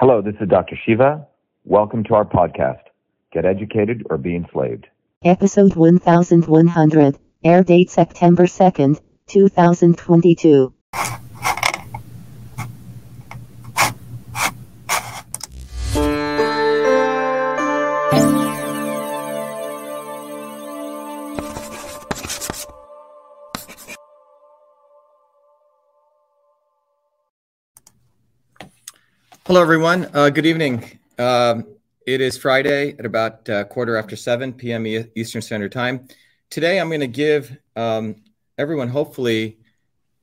Hello, this is Dr. Shiva. Welcome to our podcast, Get Educated or Be Enslaved. Episode 1100, air date September 2nd, 2022. Hello, everyone. Uh, good evening. Um, it is Friday at about uh, quarter after 7 p.m. Eastern Standard Time. Today, I'm going to give um, everyone, hopefully,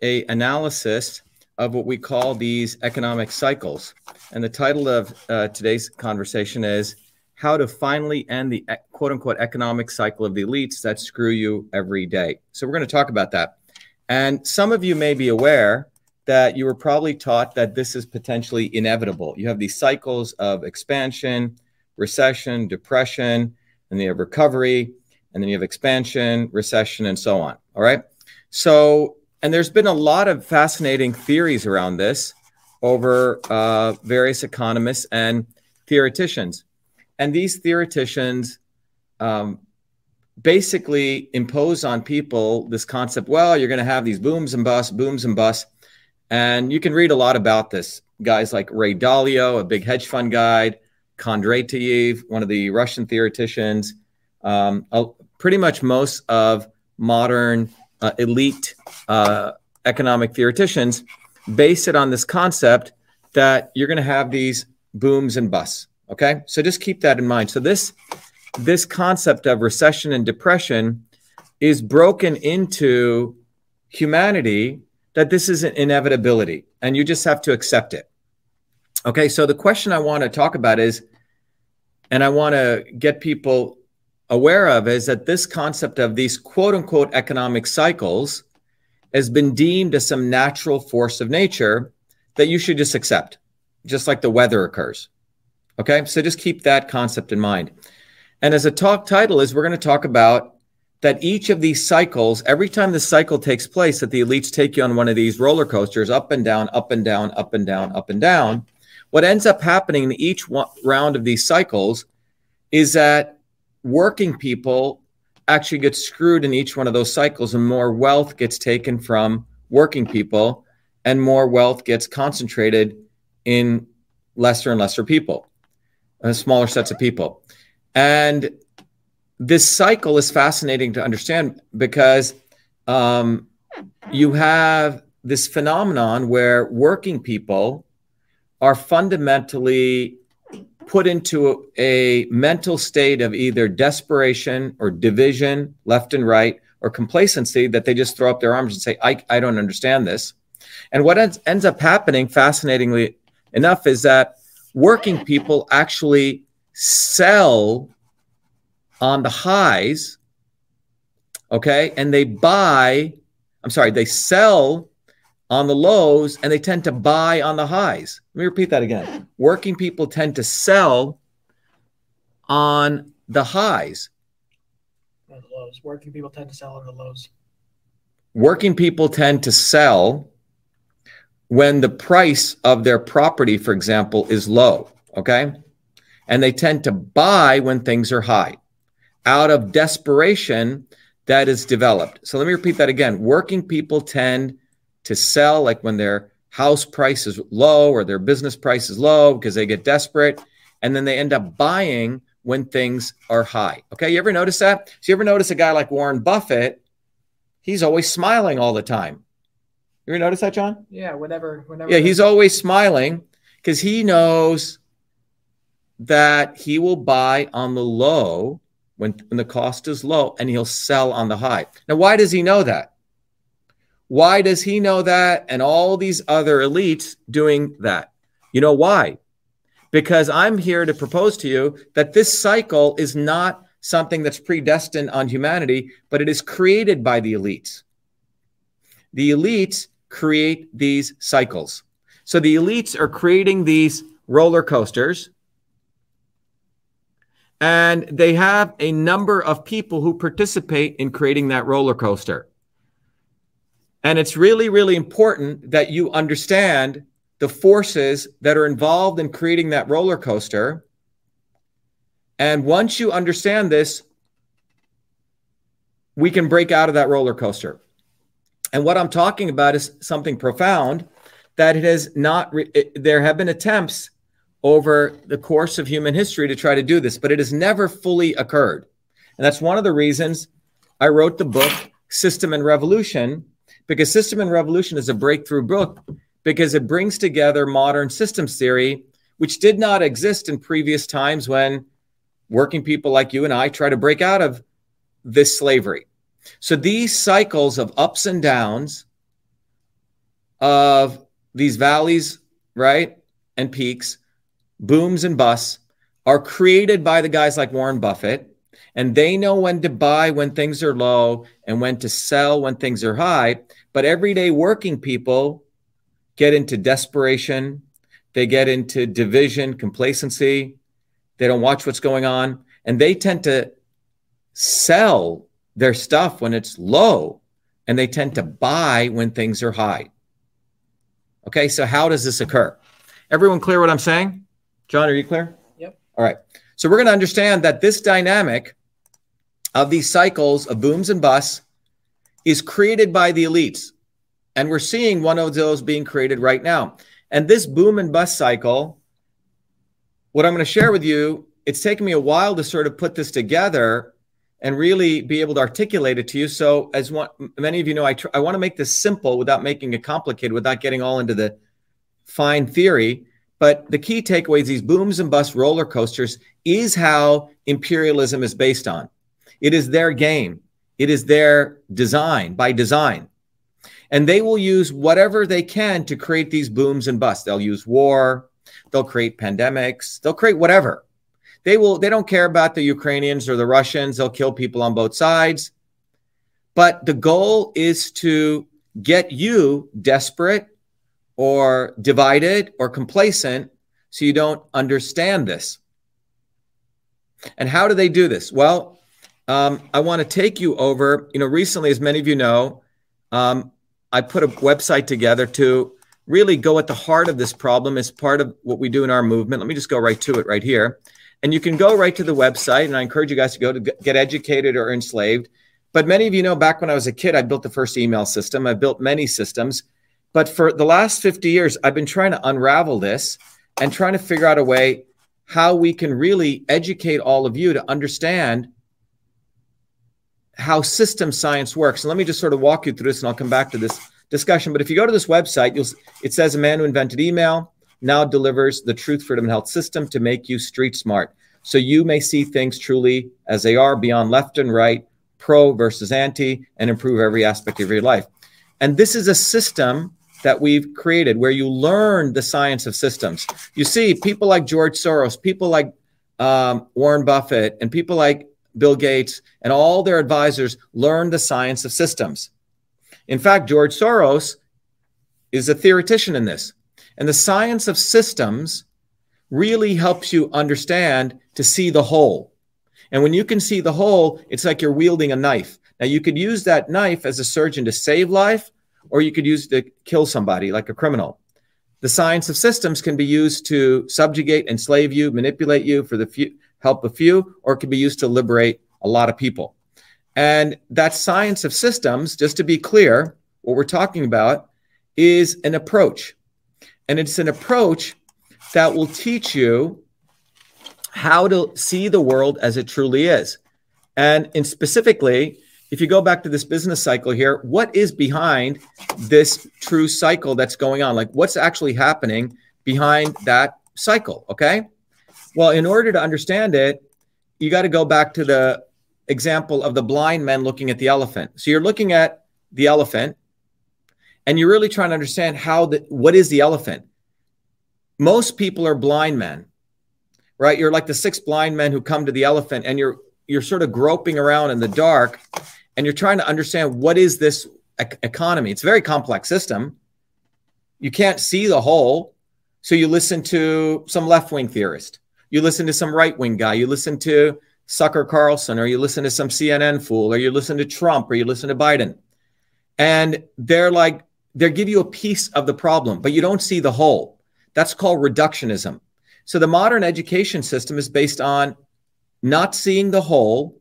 a analysis of what we call these economic cycles. And the title of uh, today's conversation is "How to Finally End the Quote Unquote Economic Cycle of the Elites That Screw You Every Day." So we're going to talk about that. And some of you may be aware that you were probably taught that this is potentially inevitable. You have these cycles of expansion, recession, depression, and then you have recovery, and then you have expansion, recession, and so on. All right. So, and there's been a lot of fascinating theories around this over uh, various economists and theoreticians. And these theoreticians um, basically impose on people this concept well, you're going to have these booms and busts, booms and busts and you can read a lot about this. Guys like Ray Dalio, a big hedge fund guide, Kondratiev, one of the Russian theoreticians, um, uh, pretty much most of modern uh, elite uh, economic theoreticians base it on this concept that you're going to have these booms and busts. Okay, so just keep that in mind. So this this concept of recession and depression is broken into humanity that this is an inevitability and you just have to accept it. Okay, so the question I want to talk about is, and I want to get people aware of, is that this concept of these quote unquote economic cycles has been deemed as some natural force of nature that you should just accept, just like the weather occurs. Okay, so just keep that concept in mind. And as a talk title is, we're going to talk about that each of these cycles, every time the cycle takes place, that the elites take you on one of these roller coasters, up and down, up and down, up and down, up and down. What ends up happening in each one, round of these cycles is that working people actually get screwed in each one of those cycles, and more wealth gets taken from working people, and more wealth gets concentrated in lesser and lesser people, uh, smaller sets of people. And this cycle is fascinating to understand because um, you have this phenomenon where working people are fundamentally put into a, a mental state of either desperation or division, left and right, or complacency that they just throw up their arms and say, I, I don't understand this. And what ends, ends up happening, fascinatingly enough, is that working people actually sell on the highs, okay, and they buy, I'm sorry, they sell on the lows and they tend to buy on the highs. Let me repeat that again. Working people tend to sell on the highs. On the lows. Working people tend to sell on the lows. Working people tend to sell when the price of their property, for example, is low, okay? And they tend to buy when things are high out of desperation that is developed. So let me repeat that again. Working people tend to sell like when their house price is low or their business price is low because they get desperate and then they end up buying when things are high. Okay, you ever notice that? So you ever notice a guy like Warren Buffett? He's always smiling all the time. You ever notice that, John? Yeah, whenever, whenever. Yeah, he's always smiling because he knows that he will buy on the low when, when the cost is low and he'll sell on the high. Now, why does he know that? Why does he know that and all these other elites doing that? You know why? Because I'm here to propose to you that this cycle is not something that's predestined on humanity, but it is created by the elites. The elites create these cycles. So the elites are creating these roller coasters and they have a number of people who participate in creating that roller coaster. And it's really, really important that you understand the forces that are involved in creating that roller coaster. And once you understand this, we can break out of that roller coaster. And what I'm talking about is something profound that it has not, re- it, there have been attempts over the course of human history to try to do this, but it has never fully occurred. And that's one of the reasons I wrote the book System and Revolution, because System and Revolution is a breakthrough book because it brings together modern systems theory, which did not exist in previous times when working people like you and I try to break out of this slavery. So these cycles of ups and downs, of these valleys, right, and peaks, booms and busts, are created by the guys like Warren Buffett, and they know when to buy when things are low and when to sell when things are high. But everyday working people get into desperation, they get into division, complacency, they don't watch what's going on, and they tend to sell their stuff when it's low and they tend to buy when things are high. Okay, so how does this occur? Everyone clear what I'm saying? John, are you clear? Yep. All right. So we're going to understand that this dynamic of these cycles of booms and busts is created by the elites. And we're seeing one of those being created right now. And this boom and bust cycle, what I'm going to share with you, it's taken me a while to sort of put this together and really be able to articulate it to you. So, as one, many of you know, I, tr- I want to make this simple without making it complicated, without getting all into the fine theory. But the key takeaways, these booms and bust roller coasters, is how imperialism is based on. It is their game. It is their design by design. And they will use whatever they can to create these booms and busts. They'll use war, they'll create pandemics, they'll create whatever. They will they don't care about the Ukrainians or the Russians. They'll kill people on both sides. But the goal is to get you desperate or divided or complacent so you don't understand this. And how do they do this? Well, um, I want to take you over. You know, recently, as many of you know, um, I put a website together to really go at the heart of this problem as part of what we do in our movement. Let me just go right to it right here. And you can go right to the website, and I encourage you guys to go to get educated or enslaved. But many of you know, back when I was a kid, I built the first email system. I built many systems. But for the last 50 years, I've been trying to unravel this and trying to figure out a way how we can really educate all of you to understand how system science works. And let me just sort of walk you through this, and I'll come back to this discussion. But if you go to this website, you'll it says a man who invented email now delivers the truth, freedom, and health system to make you street smart. So you may see things truly as they are beyond left and right, pro versus anti, and improve every aspect of your life. And this is a system that we've created where you learn the science of systems. You see, people like George Soros, people like um, Warren Buffett, and people like Bill Gates and all their advisors learn the science of systems. In fact, George Soros is a theoretician in this. And the science of systems really helps you understand to see the whole. And when you can see the whole, it's like you're wielding a knife. Now, you could use that knife as a surgeon to save life, or you could use to kill somebody like a criminal. The science of systems can be used to subjugate, enslave you, manipulate you for the few, help a few, or it can be used to liberate a lot of people. And that science of systems, just to be clear, what we're talking about is an approach. And it's an approach that will teach you how to see the world as it truly is. And in specifically, if you go back to this business cycle here, what is behind this true cycle that's going on? Like what's actually happening behind that cycle? Okay. Well, in order to understand it, you got to go back to the example of the blind men looking at the elephant. So you're looking at the elephant and you're really trying to understand how the what is the elephant. Most people are blind men, right? You're like the six blind men who come to the elephant and you're you're sort of groping around in the dark and you're trying to understand what is this ec- economy. It's a very complex system. You can't see the whole, so you listen to some left-wing theorist. You listen to some right-wing guy. You listen to Sucker Carlson, or you listen to some CNN fool, or you listen to Trump, or you listen to Biden. And they're like they give you a piece of the problem, but you don't see the whole. That's called reductionism. So the modern education system is based on not seeing the whole,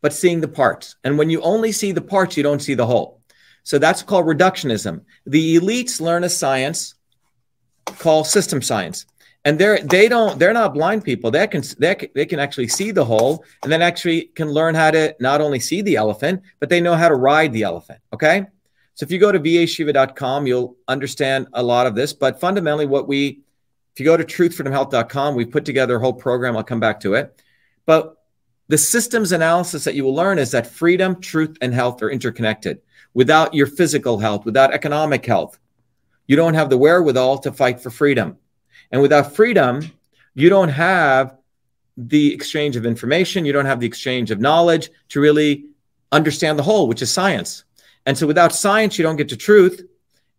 but seeing the parts. And when you only see the parts, you don't see the whole. So that's called reductionism. The elites learn a science called system science. And they're they don't they're not blind people. They can they can, they can actually see the whole and then actually can learn how to not only see the elephant, but they know how to ride the elephant. Okay. So if you go to vashiva.com, you'll understand a lot of this. But fundamentally, what we, if you go to truthfreedomhealth.com, we've put together a whole program. I'll come back to it. But the systems analysis that you will learn is that freedom, truth, and health are interconnected. Without your physical health, without economic health, you don't have the wherewithal to fight for freedom. And without freedom, you don't have the exchange of information, you don't have the exchange of knowledge to really understand the whole, which is science. And so without science, you don't get to truth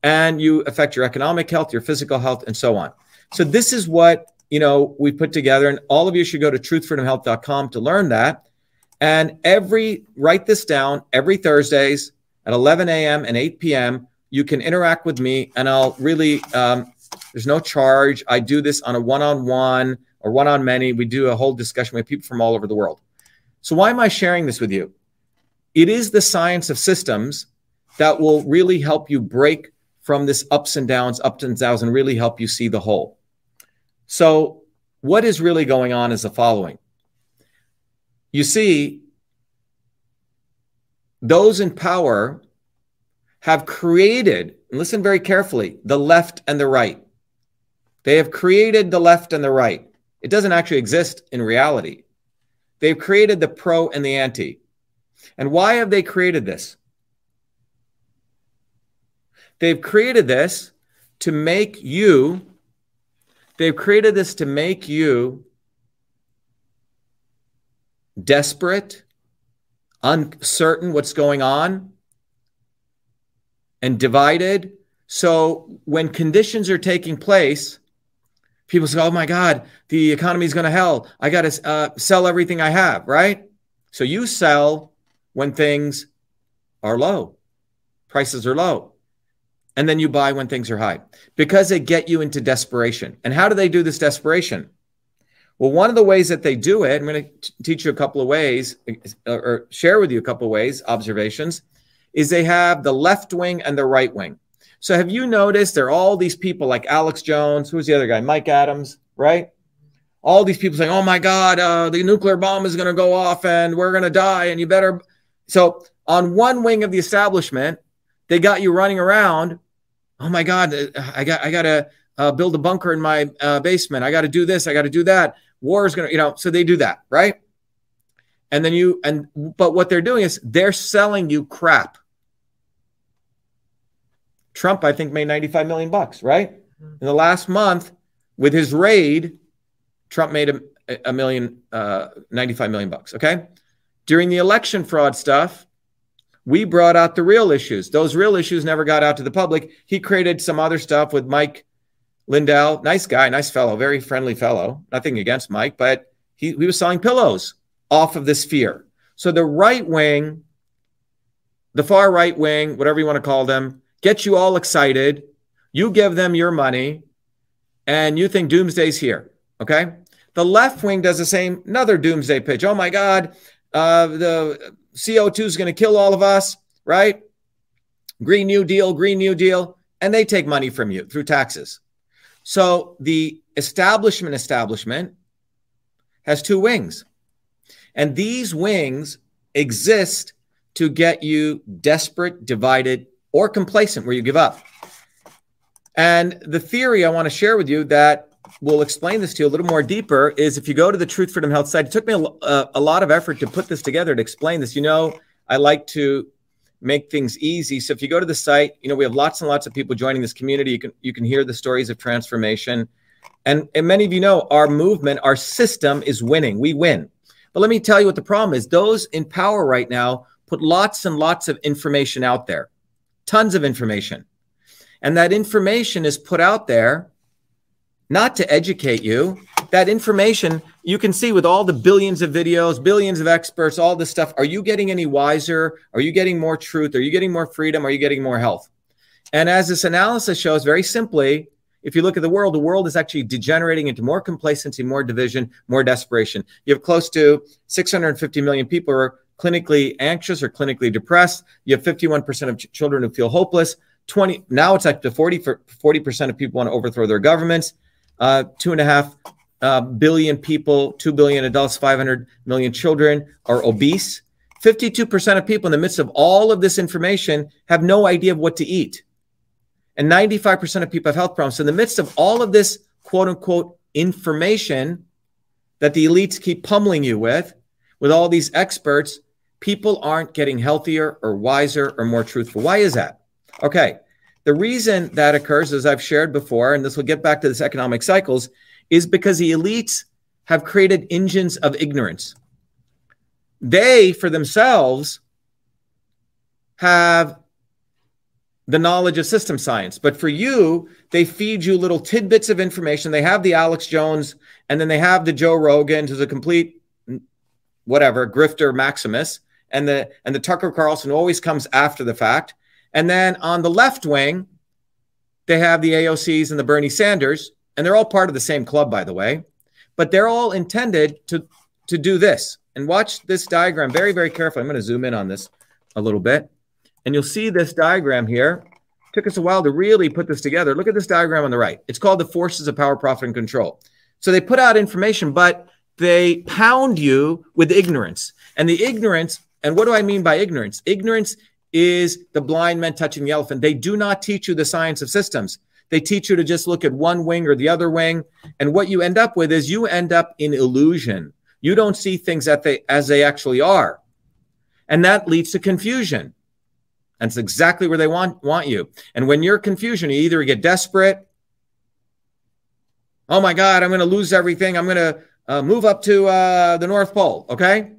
and you affect your economic health, your physical health, and so on. So this is what you know we put together, and all of you should go to truthfreedomhealth.com to learn that. And every write this down every Thursdays at 11 a.m. and 8 p.m. You can interact with me, and I'll really um, there's no charge. I do this on a one-on-one or one-on-many. We do a whole discussion with people from all over the world. So why am I sharing this with you? It is the science of systems that will really help you break from this ups and downs, ups and downs, and really help you see the whole. So, what is really going on is the following. You see, those in power have created, listen very carefully, the left and the right. They have created the left and the right. It doesn't actually exist in reality. They've created the pro and the anti. And why have they created this? They've created this to make you, they've created this to make you desperate, uncertain what's going on, and divided. So when conditions are taking place, people say, oh my God, the economy is going to hell. I got to uh, sell everything I have, right? So you sell when things are low, prices are low and then you buy when things are high because they get you into desperation. And how do they do this desperation? Well, one of the ways that they do it, I'm going to teach you a couple of ways or share with you a couple of ways, observations, is they have the left wing and the right wing. So have you noticed there are all these people like Alex Jones, who's the other guy, Mike Adams, right? All these people saying, "Oh my God, uh, the nuclear bomb is going to go off and we're going to die, and you better." So on one wing of the establishment, they got you running around. Oh my god i got i got to uh, build a bunker in my uh, basement. I got to do this. I got to do that. War is going to you know so they do that right? And then you and but what they're doing is they're selling you crap. Trump i think made 95 million bucks right? In the last month with his raid trump made a, a million uh, 95 million bucks okay? During the election fraud stuff we brought out the real issues. Those real issues never got out to the public. He created some other stuff with Mike Lindell. Nice guy, nice fellow, very friendly fellow. Nothing against Mike, but he, he was selling pillows off of this fear. So the right wing, the far right wing, whatever you want to call them, gets you all excited. You give them your money and you think doomsday's here. Okay. The left wing does the same, another doomsday pitch. Oh my God, uh, the CO2 is going to kill all of us, right? Green New Deal, Green New Deal, and they take money from you through taxes. So the establishment establishment has two wings. And these wings exist to get you desperate, divided, or complacent where you give up. And the theory I want to share with you that will explain this to you a little more deeper is if you go to the Truth Freedom Health site, it took me a, a, uh, a, lot of effort to put this together to explain this. You know, I like to make things easy. So if you go to the site, you know, we have lots and lots of people joining this community. You can you can hear the stories of transformation. And, and many of you know our movement, our system is winning. We win. But let me tell you what the problem is. Those in power right now put lots and lots of information out there, tons of information. And that information is put out there not to educate you. That information you can see with all the billions of videos, billions of experts, all this stuff. Are you getting any wiser? Are you getting more truth? Are you getting more freedom? Are you getting more health? And as this analysis shows very simply, if you look at the world, the world is actually degenerating into more complacency, more division, more desperation. You have close to 650 million people who are clinically anxious or clinically depressed. You have 51% of ch- children who feel hopeless. 20 now it's up to 40 40% of people want to overthrow their governments. Uh, two and a half uh, billion people, 2 billion adults, 500 million children are obese. 52% of people in the midst of all of this information have no idea of what to eat. And 95% of people have health problems. So in the midst of all of this quote unquote information that the elites keep pummeling you with, with all these experts, people aren't getting healthier or wiser or more truthful. Why is that? Okay. The reason that occurs, as I've shared before, and this will get back to this economic cycles, is because the elites have created engines of ignorance. They, for themselves, have the knowledge of system science. But for you, they feed you little tidbits of information. They have the Alex Jones and then they have the Joe Rogan, who's a complete mm, whatever, grifter Maximus, and the and the Tucker Carlson always comes after the fact. And then on the left wing, they have the AOCs and the Bernie Sanders, and they're all part of the same club, by the way. But they're all intended to to do this. And watch this diagram very, very carefully. I'm going to zoom in on this a little bit. And you'll see this diagram here. It took us a while to really put this together. Look at this diagram on the right. It's called the forces of power, profit, and control. So they put out information, but they pound you with ignorance. And the ignorance, and what do I mean by ignorance? Ignorance is the blind men touching the elephant. They do not teach you the science of systems. They teach you to just look at one wing or the other wing. And what you end up with is you end up in illusion. You don't see things that they, as they actually are. And that leads to confusion. That's exactly where they want, want you. And when you're confusion, you either get desperate. Oh my God, I'm going to lose everything. I'm going to uh, move up to uh, the North Pole. Okay.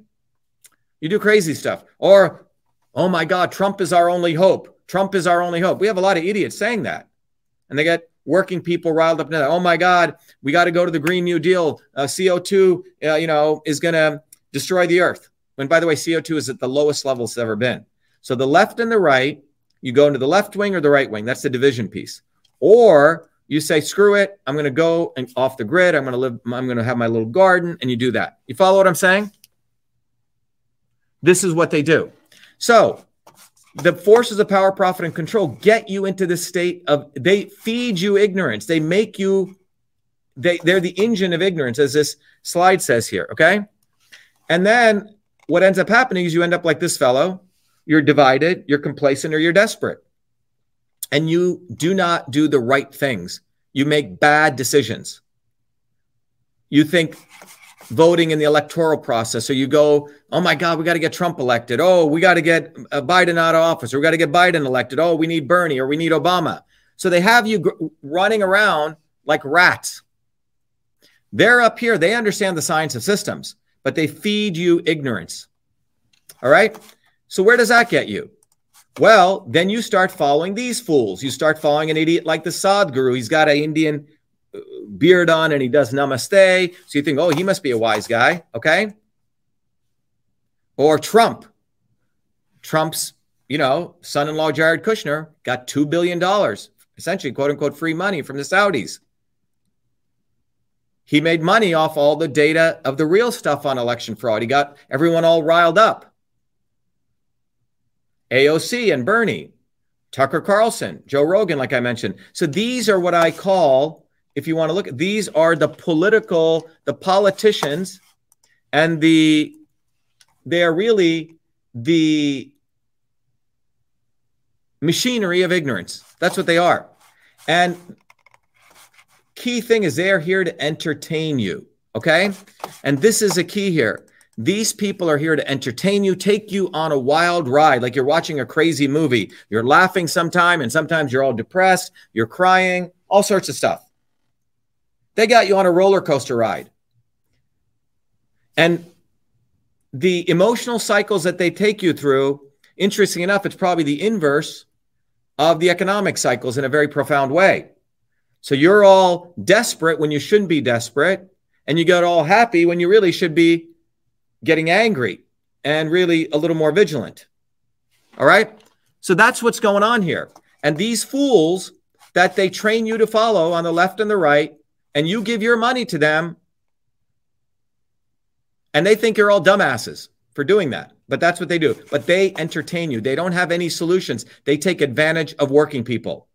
You do crazy stuff. Or, oh my God, Trump is our only hope. Trump is our only hope. We have a lot of idiots saying that. And they get working people riled up. Now, oh my God, we got to go to the Green New Deal. Uh, CO2, uh, you know, is going to destroy the earth. When, by the way, CO2 is at the lowest level it's ever been. So the left and the right, you go into the left wing or the right wing. That's the division piece. Or you say, screw it, I'm going to go and off the grid. I'm going to live, I'm going to have my little garden, and you do that. You follow what I'm saying? This is what they do. So the forces of power, profit, and control get you into this state of they feed you ignorance. They make you they they're the engine of ignorance, as this slide says here. Okay. And then what ends up happening is you end up like this fellow. You're divided, you're complacent, or you're desperate. And you do not do the right things. You make bad decisions. You think voting in the electoral process. So you go, oh my God, we got to get Trump elected. Oh, we got to get uh, Biden out of office. Or we got to get Biden elected. Oh, we need Bernie or we need Obama. So they have you gr- running around like rats. They're up here. They understand the science of systems, but they feed you ignorance. All right. So where does that get you? Well, then you start following these fools. You start following an idiot like the Sadhguru. He's got an Indian beard on and he does namaste. So you think, oh, he must be a wise guy. Okay. Or Trump. Trump's, you know, son in law, Jared Kushner, got $2 billion, essentially, quote unquote, free money from the Saudis. He made money off all the data of the real stuff on election fraud. He got everyone all riled up. AOC and Bernie, Tucker Carlson, Joe Rogan, like I mentioned. So these are what I call if you want to look at these are the political, the politicians, and the they are really the machinery of ignorance. That's what they are. And key thing is they are here to entertain you. Okay. And this is a key here. These people are here to entertain you, take you on a wild ride, like you're watching a crazy movie. You're laughing sometime, and sometimes you're all depressed, you're crying, all sorts of stuff. They got you on a roller coaster ride. And the emotional cycles that they take you through, interesting enough, it's probably the inverse of the economic cycles in a very profound way. So you're all desperate when you shouldn't be desperate, and you get all happy when you really should be getting angry and really a little more vigilant. All right? So that's what's going on here. And these fools that they train you to follow on the left and the right, and you give your money to them, and they think you're all dumbasses for doing that. But that's what they do. But they entertain you. They don't have any solutions. They take advantage of working people.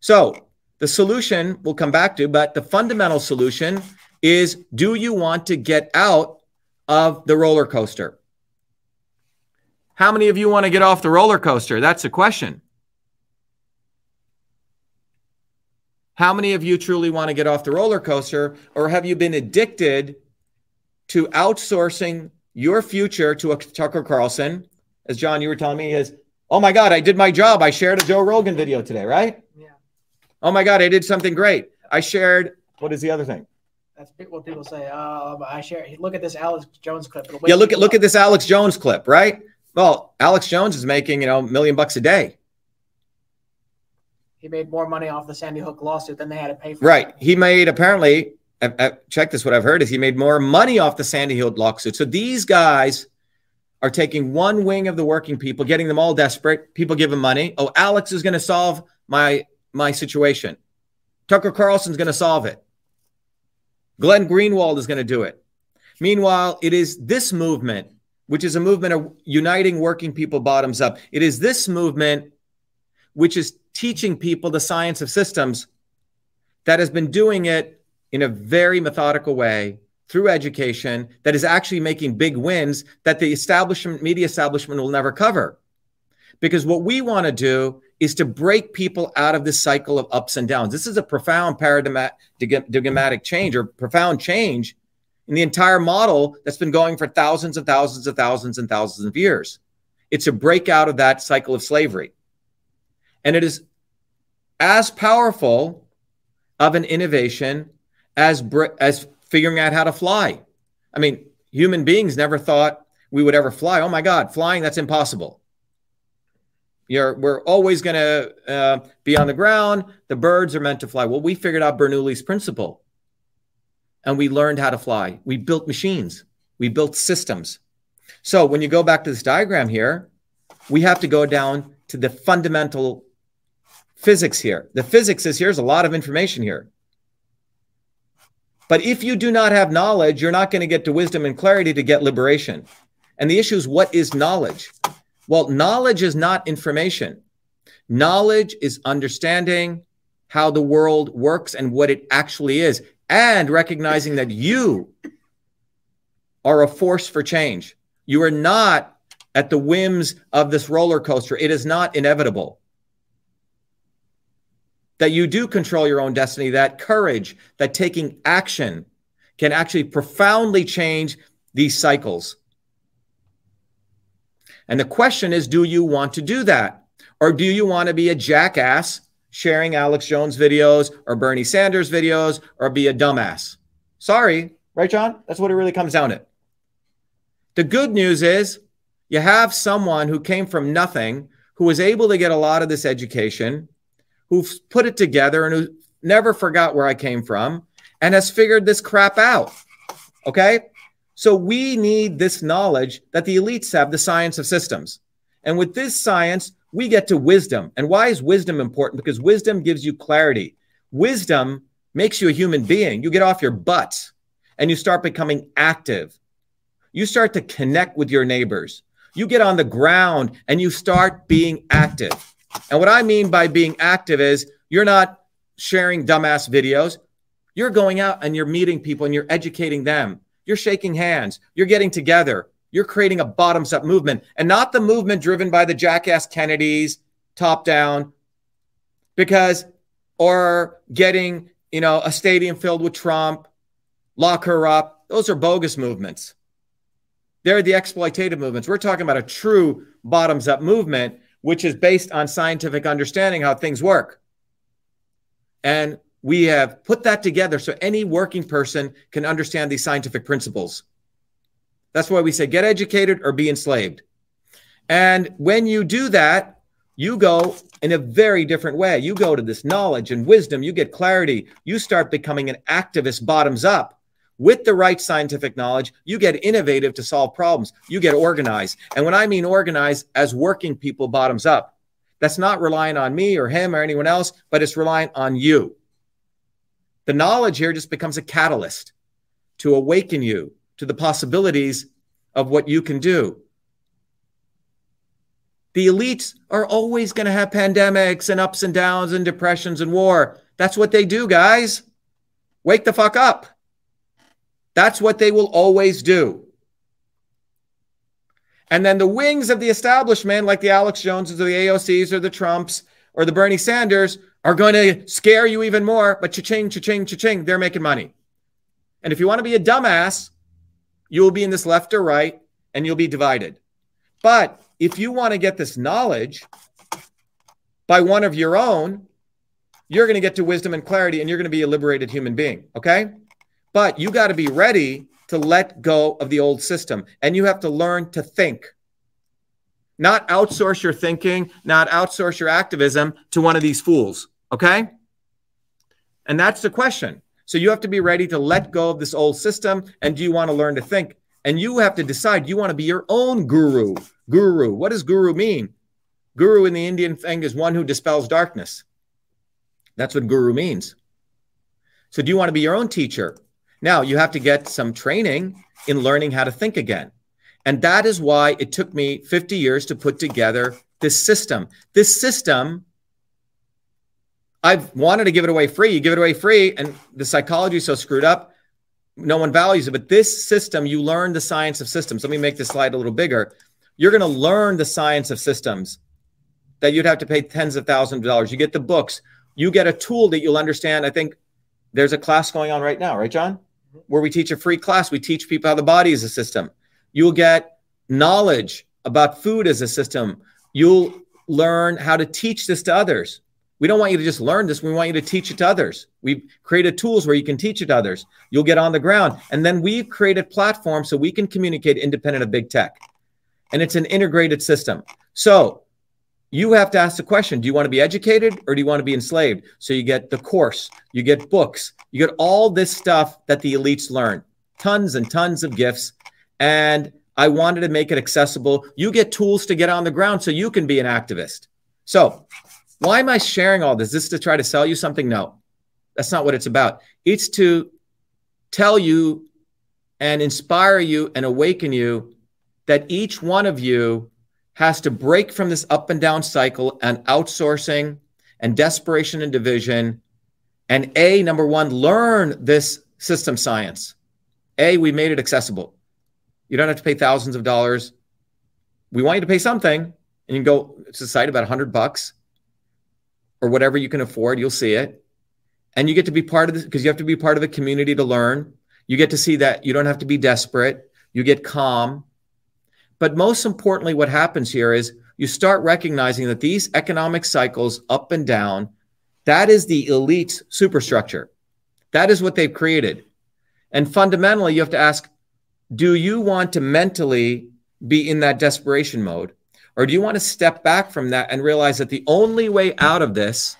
So the solution we'll come back to, but the fundamental solution is do you want to get out of the roller coaster? How many of you want to get off the roller coaster? That's the question. How many of you truly want to get off the roller coaster, or have you been addicted to outsourcing your future to a Tucker Carlson? As John, you were telling me, is oh my God, I did my job. I shared a Joe Rogan video today, right? Yeah. Oh my God, I did something great. I shared, what is the other thing? That's what people say. Um, I share. Look at this Alex Jones clip. Yeah, look at look up. at this Alex Jones clip, right? Well, Alex Jones is making, you know, a million bucks a day. He made more money off the Sandy Hook lawsuit than they had to pay for. Right. He made apparently, I, I, check this. What I've heard is he made more money off the Sandy Hook lawsuit. So these guys are taking one wing of the working people, getting them all desperate. People give them money. Oh, Alex is going to solve my my situation. Tucker Carlson's going to solve it. Glenn Greenwald is going to do it. Meanwhile, it is this movement, which is a movement of uniting working people bottoms up. It is this movement which is teaching people the science of systems that has been doing it in a very methodical way through education that is actually making big wins that the establishment media establishment will never cover. Because what we want to do is to break people out of this cycle of ups and downs. This is a profound paradigmatic change or profound change in the entire model that's been going for thousands and thousands of thousands and thousands of years. It's a break out of that cycle of slavery and it is as powerful of an innovation as as figuring out how to fly. I mean, human beings never thought we would ever fly. Oh my God, flying that's impossible. You're, we're always going to uh, be on the ground. The birds are meant to fly. Well, we figured out Bernoulli's principle, and we learned how to fly. We built machines. We built systems. So when you go back to this diagram here, we have to go down to the fundamental physics here. The physics is here's a lot of information here. But if you do not have knowledge, you're not going to get to wisdom and clarity to get liberation. And the issue is what is knowledge? Well, knowledge is not information. Knowledge is understanding how the world works and what it actually is, and recognizing that you are a force for change. You are not at the whims of this roller coaster. It is not inevitable that you do control your own destiny, that courage, that taking action can actually profoundly change these cycles. And the question is do you want to do that? Or do you want to be a jackass sharing Alex Jones videos or Bernie Sanders videos or be a dumbass? Sorry, right, John? That's what it really comes down to. The good news is you have someone who came from nothing, who was able to get a lot of this education, who've put it together and who never forgot where I came from and has figured this crap out. Okay. So we need this knowledge that the elites have, the science of systems. And with this science, we get to wisdom. And why is wisdom important? Because wisdom gives you clarity. Wisdom makes you a human being. You get off your butt and you start becoming active. You start to connect with your neighbors. You get on the ground and you start being active. And what I mean by being active is you're not sharing dumbass videos. You're going out and you're meeting people and you're educating them. You're shaking hands. You're getting together. You're creating a bottoms up movement and not the movement driven by the jackass Kennedys, top down, because, or getting, you know, a stadium filled with Trump, lock her up. Those are bogus movements. They're the exploitative movements. We're talking about a true bottoms up movement which is based on scientific understanding how things work. And we have put that together so any working person can understand these scientific principles. That's why we say get educated or be enslaved. And when you do that, you go in a very different way. You go to this knowledge and wisdom, you get clarity, you start becoming an activist bottoms up. With the right scientific knowledge, you get innovative to solve problems. You get organized. And when I mean organized, as working people bottoms up, that's not relying on me or him or anyone else, but it's relying on you. The knowledge here just becomes a catalyst to awaken you to the possibilities of what you can do. The elites are always going to have pandemics and ups and downs and depressions and war. That's what they do, guys. Wake the fuck up. That's what they will always do. And then the wings of the establishment, like the Alex Joneses or the AOCs or the Trumps or the Bernie Sanders, are going to scare you even more. But cha-ching, cha-ching, cha-ching, they're making money. And if you want to be a dumbass, you will be in this left or right and you'll be divided. But if you want to get this knowledge by one of your own, you're going to get to wisdom and clarity and you're going to be a liberated human being. Okay. But you got to be ready to let go of the old system and you have to learn to think. Not outsource your thinking, not outsource your activism to one of these fools. Okay. And that's the question. So you have to be ready to let go of this old system. And do you want to learn to think? And you have to decide you want to be your own guru. Guru. What does guru mean? Guru in the Indian thing is one who dispels darkness. That's what guru means. So, do you want to be your own teacher? Now, you have to get some training in learning how to think again. And that is why it took me 50 years to put together this system. This system, I've wanted to give it away free. You give it away free, and the psychology is so screwed up, no one values it. But this system, you learn the science of systems. Let me make this slide a little bigger you're going to learn the science of systems that you'd have to pay tens of thousands of dollars. You get the books, you get a tool that you'll understand. I think there's a class going on right now, right, John? Where we teach a free class. We teach people how the body is a system. You'll get knowledge about food as a system. You'll learn how to teach this to others. We don't want you to just learn this. We want you to teach it to others. We've created tools where you can teach it to others. You'll get on the ground. And then we've created platforms so we can communicate independent of big tech and it's an integrated system. So you have to ask the question do you want to be educated or do you want to be enslaved? So you get the course, you get books, you get all this stuff that the elites learn, tons and tons of gifts. And I wanted to make it accessible. You get tools to get on the ground so you can be an activist. So, why am I sharing all this? Is this to try to sell you something? No, that's not what it's about. It's to tell you and inspire you and awaken you that each one of you has to break from this up and down cycle and outsourcing and desperation and division. And A, number one, learn this system science. A, we made it accessible. You don't have to pay thousands of dollars. We want you to pay something, and you can go to the site about 100 bucks or whatever you can afford. You'll see it. And you get to be part of this because you have to be part of the community to learn. You get to see that you don't have to be desperate. You get calm. But most importantly, what happens here is you start recognizing that these economic cycles up and down, that is the elite superstructure. That is what they've created. And fundamentally, you have to ask do you want to mentally be in that desperation mode? Or do you want to step back from that and realize that the only way out of this,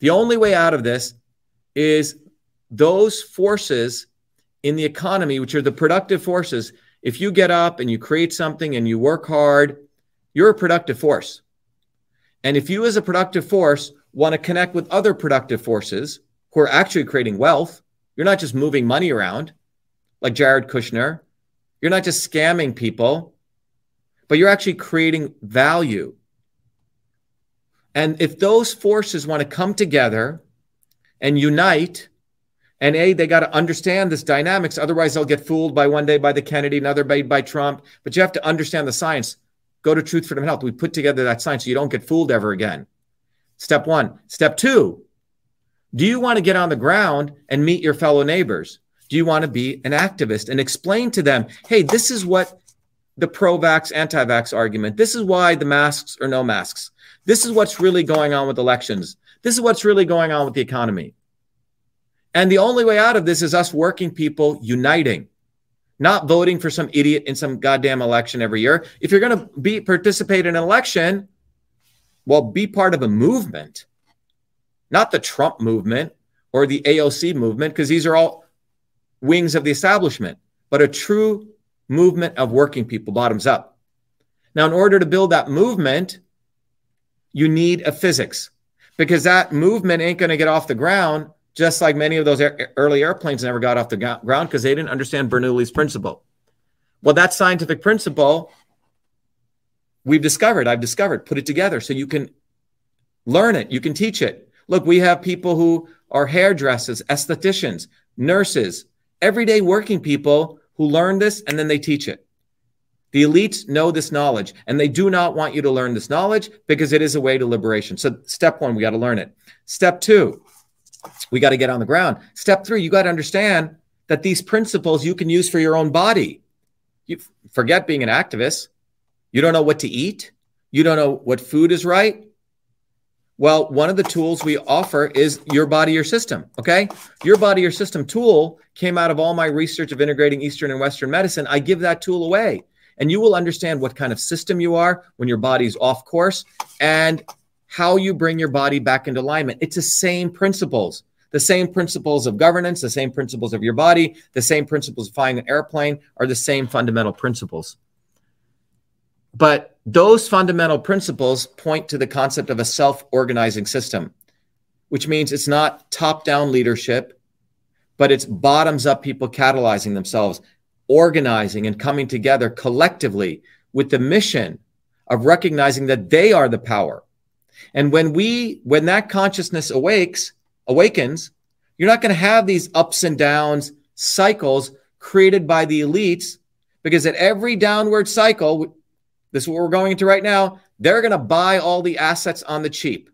the only way out of this is those forces in the economy, which are the productive forces, if you get up and you create something and you work hard, you're a productive force. And if you, as a productive force, want to connect with other productive forces who are actually creating wealth, you're not just moving money around like Jared Kushner. You're not just scamming people, but you're actually creating value. And if those forces want to come together and unite and A, they got to understand this dynamics. Otherwise, they'll get fooled by one day by the Kennedy, another day by Trump. But you have to understand the science. Go to Truth, Freedom, Health. We put together that science so you don't get fooled ever again. Step one. Step two. Do you want to get on the ground and meet your fellow neighbors? Do you want to be an activist and explain to them, hey, this is what the pro vax, anti vax argument, this is why the masks or no masks. This is what's really going on with elections. This is what's really going on with the economy. And the only way out of this is us working people uniting, not voting for some idiot in some goddamn election every year. If you're going to be participate in an election, well, be part of a movement, not the Trump movement or the AOC movement, because these are all wings of the establishment, but a true movement of working people, bottoms up. Now, in order to build that movement, you need a physics because that movement ain't going to get off the ground just like many of those early airplanes never got off the ground because they didn't understand Bernoulli's principle. Well, that scientific principle we've discovered, I've discovered, put it together so you can learn it, you can teach it. Look, we have people who are hairdressers, estheticians, nurses, everyday working people who learn this and then they teach it. The elites know this knowledge and they do not want you to learn this knowledge because it is a way to liberation. So, step one, we got to learn it. Step two, we got to get on the ground. Step three, you got to understand that these principles you can use for your own body. You forget being an activist. You don't know what to eat. You don't know what food is right. Well, one of the tools we offer is your body, your system. Okay. Your body, your system tool came out of all my research of integrating Eastern and Western medicine. I give that tool away and you will understand what kind of system you are when your body's off course and how you bring your body back into alignment. It's the same principles, the same principles of governance, the same principles of your body, the same principles of flying an airplane are the same fundamental principles. But those fundamental principles point to the concept of a self organizing system, which means it's not top down leadership, but it's bottoms up people catalyzing themselves, organizing and coming together collectively with the mission of recognizing that they are the power. And when we, when that consciousness awakes, awakens, you're not going to have these ups and downs cycles created by the elites because at every downward cycle, this is what we're going into right now. They're going to buy all the assets on the cheap.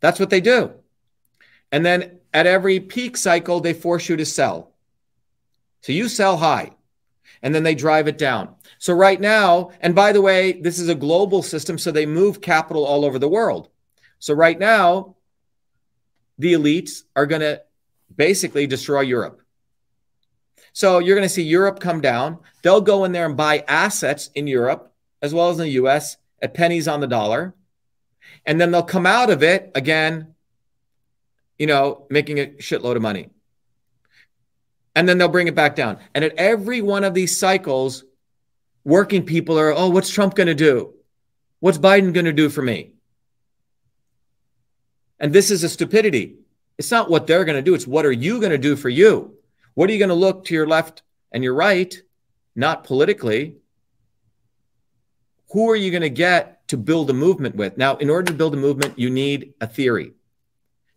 That's what they do. And then at every peak cycle, they force you to sell. So you sell high and then they drive it down. So right now, and by the way, this is a global system, so they move capital all over the world. So right now, the elites are going to basically destroy Europe. So you're going to see Europe come down. They'll go in there and buy assets in Europe as well as in the US at pennies on the dollar. And then they'll come out of it again, you know, making a shitload of money. And then they'll bring it back down. And at every one of these cycles, working people are, oh, what's Trump going to do? What's Biden going to do for me? And this is a stupidity. It's not what they're going to do, it's what are you going to do for you? What are you going to look to your left and your right, not politically? Who are you going to get to build a movement with? Now, in order to build a movement, you need a theory.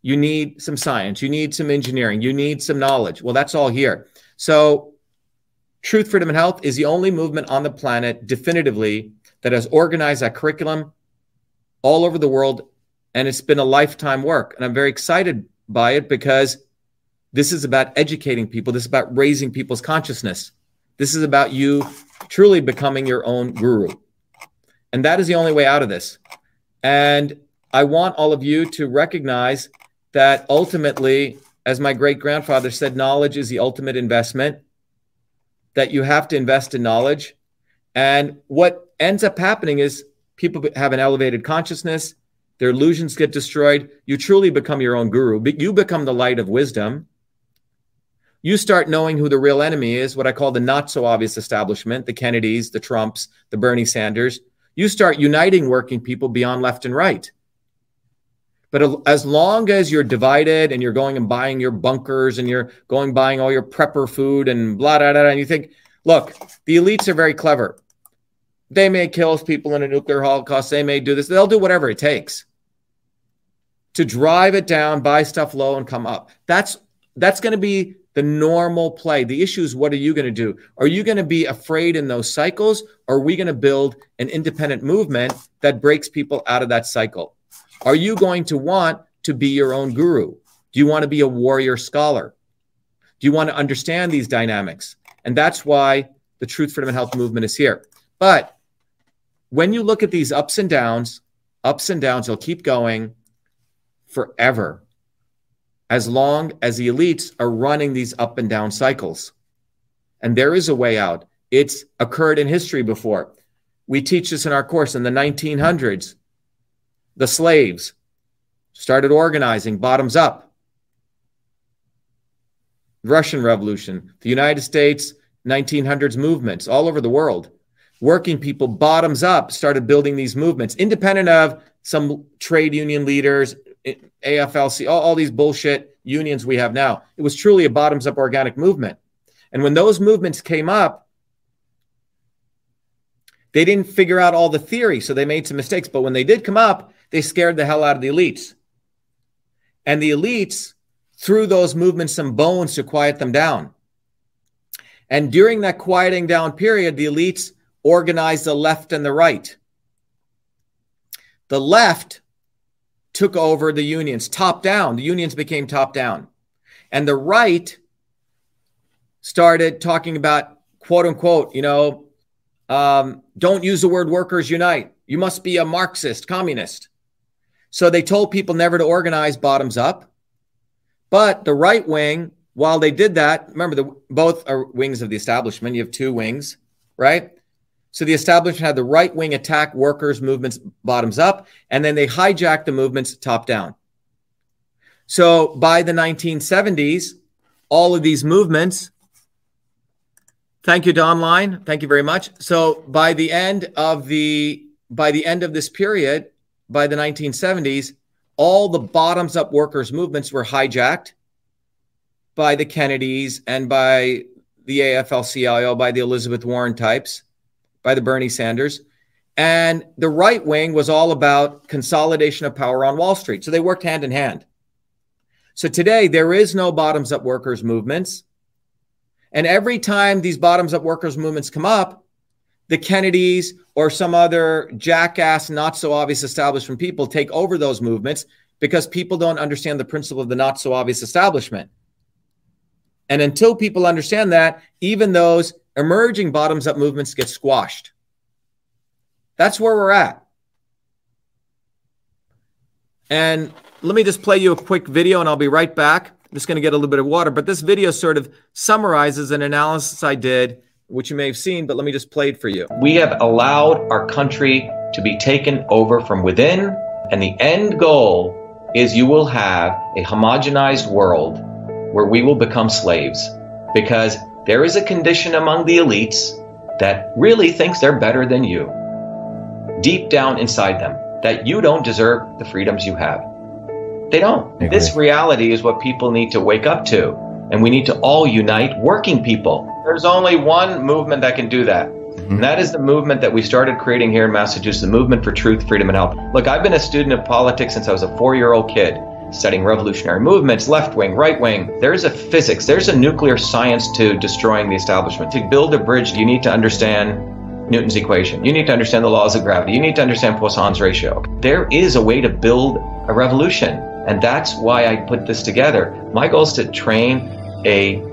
You need some science. You need some engineering. You need some knowledge. Well, that's all here. So, Truth, Freedom, and Health is the only movement on the planet definitively that has organized that curriculum all over the world. And it's been a lifetime work. And I'm very excited by it because this is about educating people. This is about raising people's consciousness. This is about you truly becoming your own guru. And that is the only way out of this. And I want all of you to recognize that ultimately, as my great grandfather said, knowledge is the ultimate investment, that you have to invest in knowledge. And what ends up happening is people have an elevated consciousness, their illusions get destroyed. You truly become your own guru, but you become the light of wisdom you start knowing who the real enemy is, what I call the not so obvious establishment, the Kennedys, the Trumps, the Bernie Sanders. You start uniting working people beyond left and right. But as long as you're divided and you're going and buying your bunkers and you're going buying all your prepper food and blah, blah, blah, and you think, look, the elites are very clever. They may kill people in a nuclear holocaust. They may do this. They'll do whatever it takes to drive it down, buy stuff low, and come up. That's that's going to be the normal play. The issue is what are you going to do? Are you going to be afraid in those cycles? Or are we going to build an independent movement that breaks people out of that cycle? Are you going to want to be your own guru? Do you want to be a warrior scholar? Do you want to understand these dynamics? And that's why the Truth, Freedom, and Health movement is here. But when you look at these ups and downs, ups and downs, they'll keep going forever as long as the elites are running these up and down cycles. And there is a way out. It's occurred in history before. We teach this in our course in the 1900s. The slaves started organizing bottoms up. Russian Revolution, the United States 1900s movements all over the world. working people bottoms up started building these movements, independent of some trade union leaders, AFL CIO, all these bullshit unions we have now. It was truly a bottoms up organic movement. And when those movements came up, they didn't figure out all the theory, so they made some mistakes. But when they did come up, they scared the hell out of the elites. And the elites threw those movements some bones to quiet them down. And during that quieting down period, the elites organized the left and the right. The left took over the unions top down. The unions became top down. And the right started talking about quote unquote, you know, um, don't use the word workers unite. You must be a Marxist, communist. So they told people never to organize bottoms up. But the right wing, while they did that, remember the both are wings of the establishment. You have two wings, right? So the establishment had the right wing attack workers' movements bottoms up, and then they hijacked the movements top down. So by the 1970s, all of these movements, thank you, Don Line. Thank you very much. So by the end of the by the end of this period, by the 1970s, all the bottoms up workers' movements were hijacked by the Kennedys and by the AFL CIO, by the Elizabeth Warren types by the Bernie Sanders. And the right wing was all about consolidation of power on Wall Street. So they worked hand in hand. So today, there is no bottoms up workers' movements. And every time these bottoms up workers' movements come up, the Kennedys or some other jackass, not so obvious establishment people take over those movements because people don't understand the principle of the not so obvious establishment. And until people understand that, even those emerging bottoms up movements get squashed. That's where we're at. And let me just play you a quick video and I'll be right back. I'm just going to get a little bit of water, but this video sort of summarizes an analysis I did, which you may have seen, but let me just play it for you. We have allowed our country to be taken over from within, and the end goal is you will have a homogenized world where we will become slaves because there is a condition among the elites that really thinks they're better than you, deep down inside them, that you don't deserve the freedoms you have. They don't. This reality is what people need to wake up to. And we need to all unite working people. There's only one movement that can do that. Mm-hmm. And that is the movement that we started creating here in Massachusetts, the movement for truth, freedom, and health. Look, I've been a student of politics since I was a four year old kid studying revolutionary movements, left wing, right wing. There's a physics, there's a nuclear science to destroying the establishment. To build a bridge, you need to understand Newton's equation. You need to understand the laws of gravity. You need to understand Poisson's ratio. There is a way to build a revolution. And that's why I put this together. My goal is to train a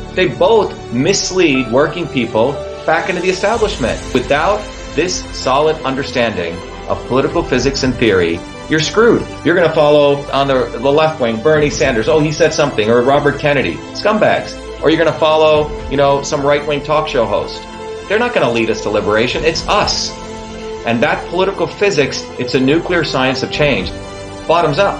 They both mislead working people back into the establishment. Without this solid understanding of political physics and theory, you're screwed. You're going to follow on the, the left wing Bernie Sanders. Oh, he said something, or Robert Kennedy, scumbags. Or you're going to follow, you know, some right wing talk show host. They're not going to lead us to liberation. It's us. And that political physics, it's a nuclear science of change. Bottoms up.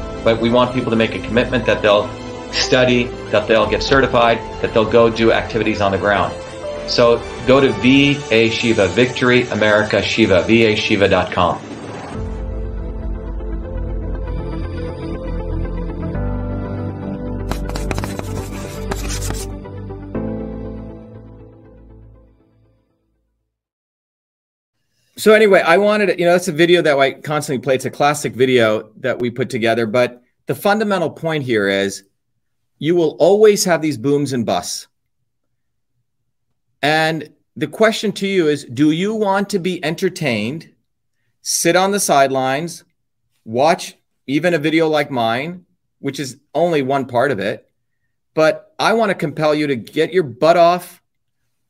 but we want people to make a commitment that they'll study, that they'll get certified, that they'll go do activities on the ground. So go to VA Shiva, Victory America Shiva, vashiva.com. So anyway, I wanted, you know, that's a video that I constantly play. It's a classic video that we put together. But the fundamental point here is you will always have these booms and busts. And the question to you is do you want to be entertained, sit on the sidelines, watch even a video like mine, which is only one part of it? But I want to compel you to get your butt off,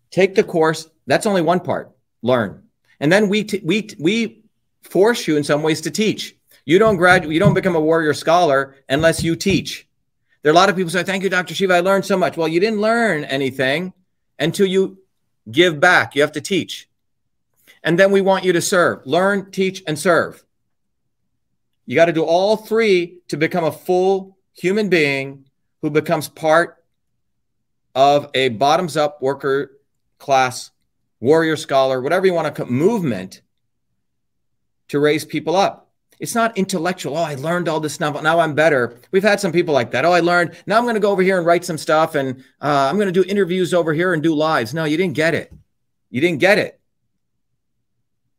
take the course. That's only one part. Learn. And then we, t- we, t- we force you in some ways to teach. You don't graduate, you don't become a warrior scholar unless you teach. There are a lot of people say, Thank you, Dr. Shiva. I learned so much. Well, you didn't learn anything until you give back. You have to teach. And then we want you to serve, learn, teach, and serve. You got to do all three to become a full human being who becomes part of a bottoms up worker class warrior scholar, whatever you want to call movement to raise people up. It's not intellectual. Oh, I learned all this stuff. Now I'm better. We've had some people like that. Oh, I learned. Now I'm going to go over here and write some stuff and uh, I'm going to do interviews over here and do lives. No, you didn't get it. You didn't get it.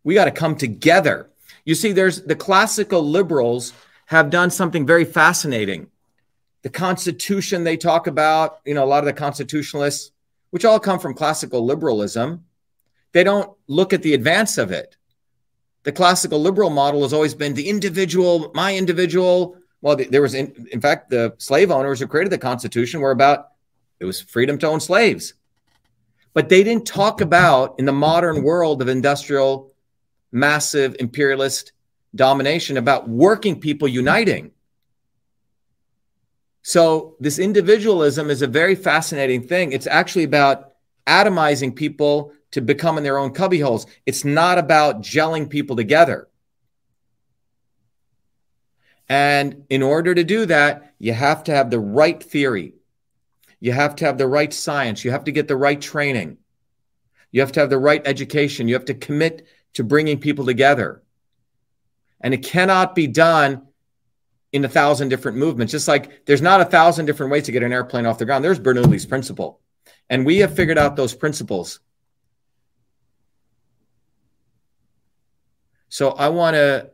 We got to come together. You see, there's the classical liberals have done something very fascinating. The Constitution they talk about, you know, a lot of the constitutionalists, which all come from classical liberalism, they don't look at the advance of it. The classical liberal model has always been the individual, my individual. Well, there was, in, in fact, the slave owners who created the Constitution were about it was freedom to own slaves. But they didn't talk about in the modern world of industrial, massive imperialist domination about working people uniting. So, this individualism is a very fascinating thing. It's actually about atomizing people to become in their own cubbyholes. It's not about gelling people together. And in order to do that, you have to have the right theory. You have to have the right science. You have to get the right training. You have to have the right education. You have to commit to bringing people together. And it cannot be done in a thousand different movements. Just like there's not a thousand different ways to get an airplane off the ground. There's Bernoulli's principle. And we have figured out those principles. So I want to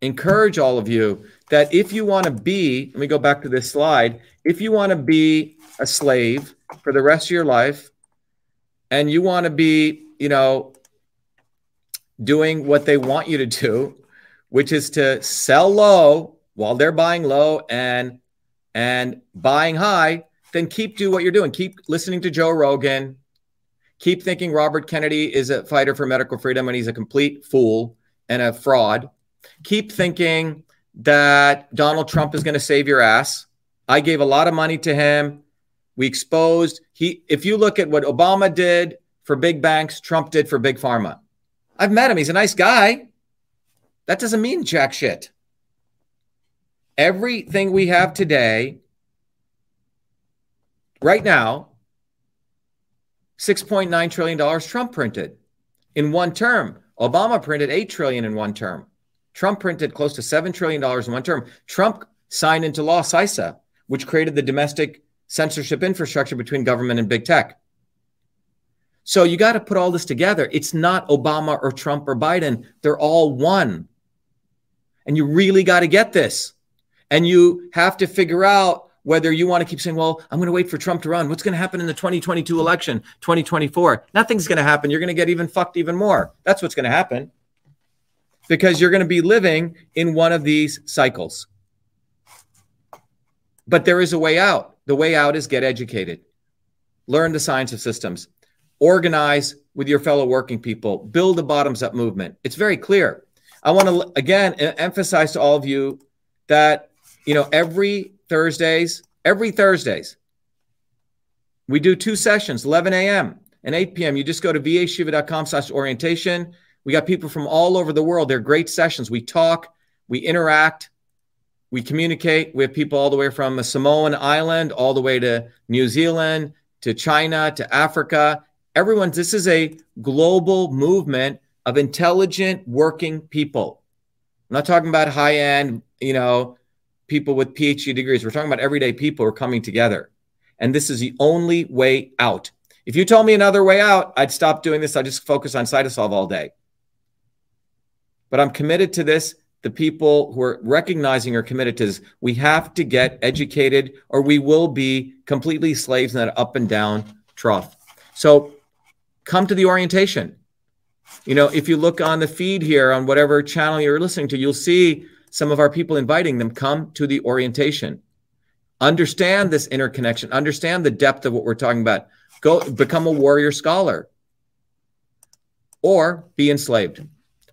encourage all of you that if you want to be, let me go back to this slide, if you want to be a slave for the rest of your life and you want to be, you know, doing what they want you to do, which is to sell low while they're buying low and and buying high, then keep do what you're doing. Keep listening to Joe Rogan. Keep thinking Robert Kennedy is a fighter for medical freedom and he's a complete fool and a fraud. Keep thinking that Donald Trump is going to save your ass. I gave a lot of money to him. We exposed he if you look at what Obama did for big banks, Trump did for big pharma. I've met him. He's a nice guy. That doesn't mean jack shit. Everything we have today, right now, $6.9 trillion Trump printed in one term. Obama printed 8 trillion in one term. Trump printed close to $7 trillion in one term. Trump signed into law CISA, which created the domestic censorship infrastructure between government and big tech. So you got to put all this together. It's not Obama or Trump or Biden. They're all one. And you really got to get this. And you have to figure out whether you want to keep saying, well, I'm going to wait for Trump to run. What's going to happen in the 2022 election, 2024? Nothing's going to happen. You're going to get even fucked even more. That's what's going to happen because you're going to be living in one of these cycles. But there is a way out. The way out is get educated, learn the science of systems, organize with your fellow working people, build a bottoms up movement. It's very clear. I want to again emphasize to all of you that you know every Thursdays, every Thursdays, we do two sessions, 11 a.m. and 8 p.m. You just go to vashiva.com slash orientation. We got people from all over the world. They're great sessions. We talk, we interact, we communicate. We have people all the way from a Samoan island all the way to New Zealand, to China, to Africa. Everyone, this is a global movement of intelligent working people. I'm not talking about high end, you know, people with PhD degrees. We're talking about everyday people who are coming together. And this is the only way out. If you told me another way out, I'd stop doing this. I'd just focus on Cytosolve all day but I'm committed to this. The people who are recognizing are committed to this. We have to get educated or we will be completely slaves in that up and down trough. So come to the orientation. You know, if you look on the feed here on whatever channel you're listening to, you'll see some of our people inviting them come to the orientation. Understand this interconnection, understand the depth of what we're talking about. Go become a warrior scholar or be enslaved.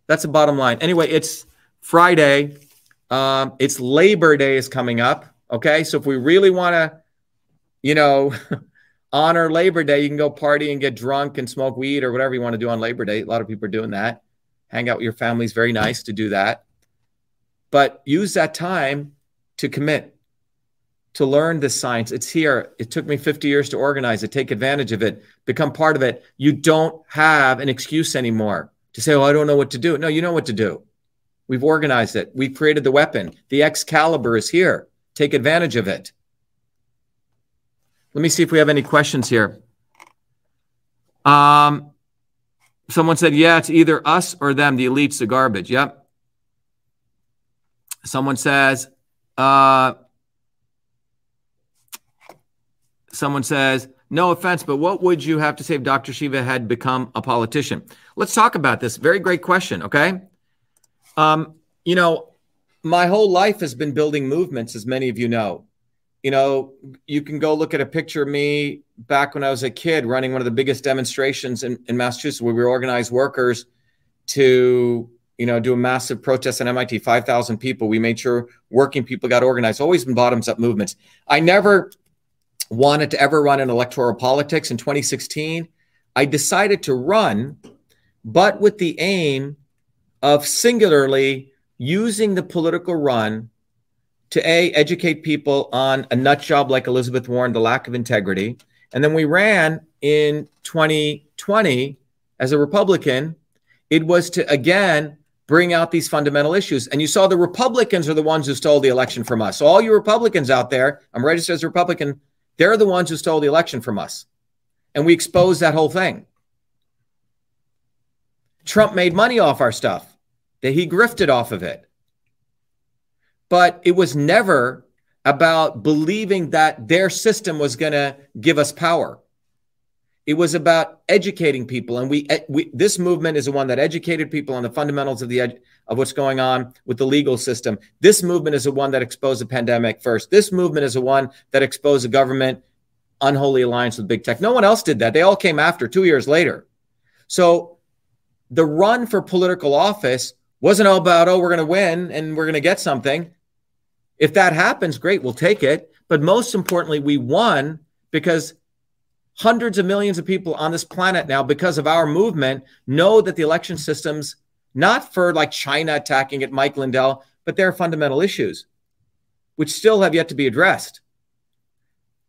That's the bottom line. Anyway, it's Friday. Um, it's Labor Day is coming up. Okay. So if we really want to, you know, honor Labor Day, you can go party and get drunk and smoke weed or whatever you want to do on Labor Day. A lot of people are doing that. Hang out with your family is very nice to do that. But use that time to commit, to learn this science. It's here. It took me 50 years to organize it. Take advantage of it, become part of it. You don't have an excuse anymore to say, oh, I don't know what to do. No, you know what to do. We've organized it. We've created the weapon. The Excalibur is here. Take advantage of it. Let me see if we have any questions here. Um, someone said, yeah, it's either us or them, the elites, the garbage. Yep. Someone says, uh, someone says, no offense, but what would you have to say if Dr. Shiva had become a politician? Let's talk about this. Very great question. Okay. Um, you know, my whole life has been building movements, as many of you know. You know, you can go look at a picture of me back when I was a kid running one of the biggest demonstrations in, in Massachusetts where we organized workers to, you know, do a massive protest at MIT, 5,000 people. We made sure working people got organized, always been bottoms up movements. I never wanted to ever run in electoral politics in 2016. I decided to run, but with the aim of singularly using the political run to a educate people on a nut job like Elizabeth Warren, the lack of integrity, and then we ran in 2020 as a Republican. It was to again bring out these fundamental issues. And you saw the Republicans are the ones who stole the election from us. So all you Republicans out there, I'm registered as a Republican. They're the ones who stole the election from us. And we exposed that whole thing. Trump made money off our stuff, that he grifted off of it. but it was never about believing that their system was going to give us power. It was about educating people, and we, we this movement is the one that educated people on the fundamentals of the of what's going on with the legal system. This movement is the one that exposed the pandemic first. This movement is the one that exposed the government unholy alliance with big tech. No one else did that. They all came after two years later. So the run for political office wasn't all about, oh, we're going to win and we're going to get something. If that happens, great, we'll take it. But most importantly, we won because hundreds of millions of people on this planet now, because of our movement, know that the election systems, not for like China attacking it, Mike Lindell, but they're fundamental issues, which still have yet to be addressed.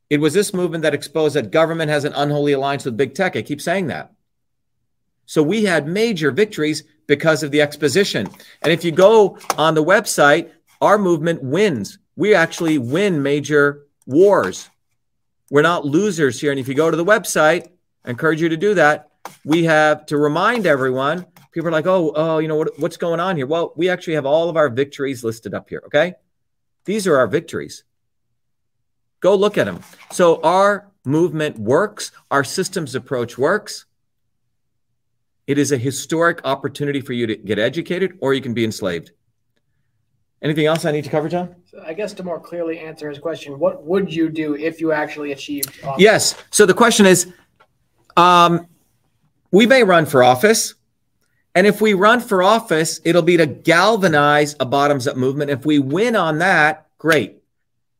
It was this movement that exposed that government has an unholy alliance with big tech. I keep saying that. So we had major victories because of the exposition. And if you go on the website, our movement wins. We actually win major wars. We're not losers here. And if you go to the website, I encourage you to do that. We have to remind everyone. People are like, oh, oh, you know what, what's going on here? Well, we actually have all of our victories listed up here. Okay, these are our victories. Go look at them. So our movement works. Our systems approach works. It is a historic opportunity for you to get educated, or you can be enslaved. Anything else I need to cover, John? So I guess to more clearly answer his question, what would you do if you actually achieved? Office? Yes. So the question is, um, we may run for office, and if we run for office, it'll be to galvanize a bottoms-up movement. If we win on that, great.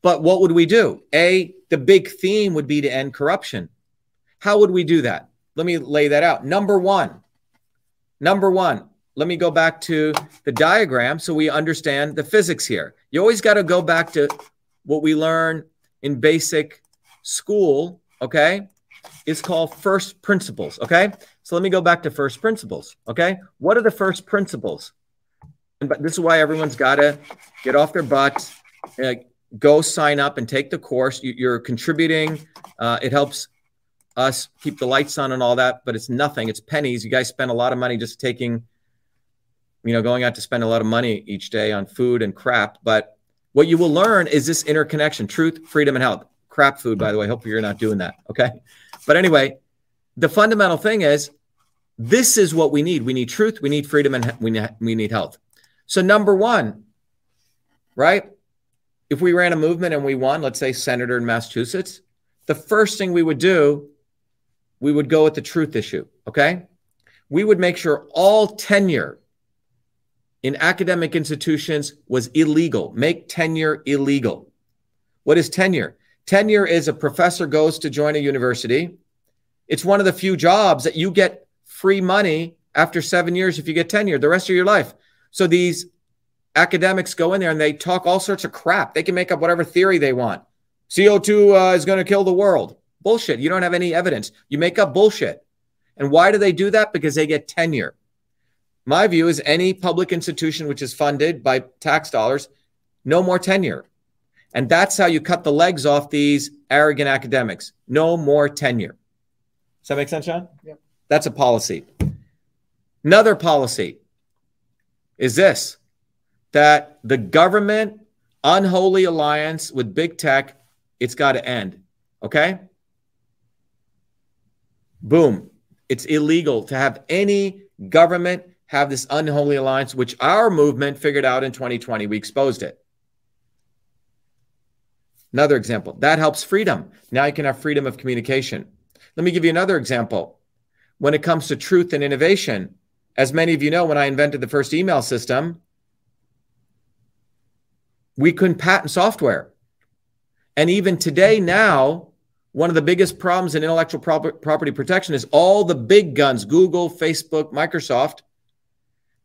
But what would we do? A, the big theme would be to end corruption. How would we do that? Let me lay that out. Number one, number one, let me go back to the diagram so we understand the physics here. You always got to go back to what we learn in basic school, okay? It's called first principles, okay? So let me go back to first principles, okay? What are the first principles? But this is why everyone's got to get off their butts, uh, go sign up and take the course. You, are contributing. Uh, it helps us keep the lights on and all that, but it's nothing. It's pennies. You guys spend a lot of money just taking you know, going out to spend a lot of money each day on food and crap. But what you will learn is this interconnection truth, freedom, and health. Crap food, by the way. Hope you're not doing that. Okay. But anyway, the fundamental thing is this is what we need. We need truth, we need freedom, and we need, we need health. So, number one, right? If we ran a movement and we won, let's say senator in Massachusetts, the first thing we would do, we would go with the truth issue. Okay. We would make sure all tenure in academic institutions was illegal. Make tenure illegal. What is tenure? Tenure is a professor goes to join a university. It's one of the few jobs that you get free money after seven years if you get tenure the rest of your life. So these academics go in there and they talk all sorts of crap. They can make up whatever theory they want. CO2 uh, is going to kill the world. Bullshit. You don't have any evidence. You make up bullshit. And why do they do that? Because they get tenure. My view is any public institution which is funded by tax dollars, no more tenure. And that's how you cut the legs off these arrogant academics. No more tenure. Does that make sense, John? Yeah. That's a policy. Another policy is this that the government unholy alliance with big tech, it's got to end. Okay? Boom. It's illegal to have any government have this unholy alliance, which our movement figured out in 2020. We exposed it. Another example that helps freedom. Now you can have freedom of communication. Let me give you another example. When it comes to truth and innovation, as many of you know, when I invented the first email system, we couldn't patent software. And even today, now, one of the biggest problems in intellectual property protection is all the big guns Google, Facebook, Microsoft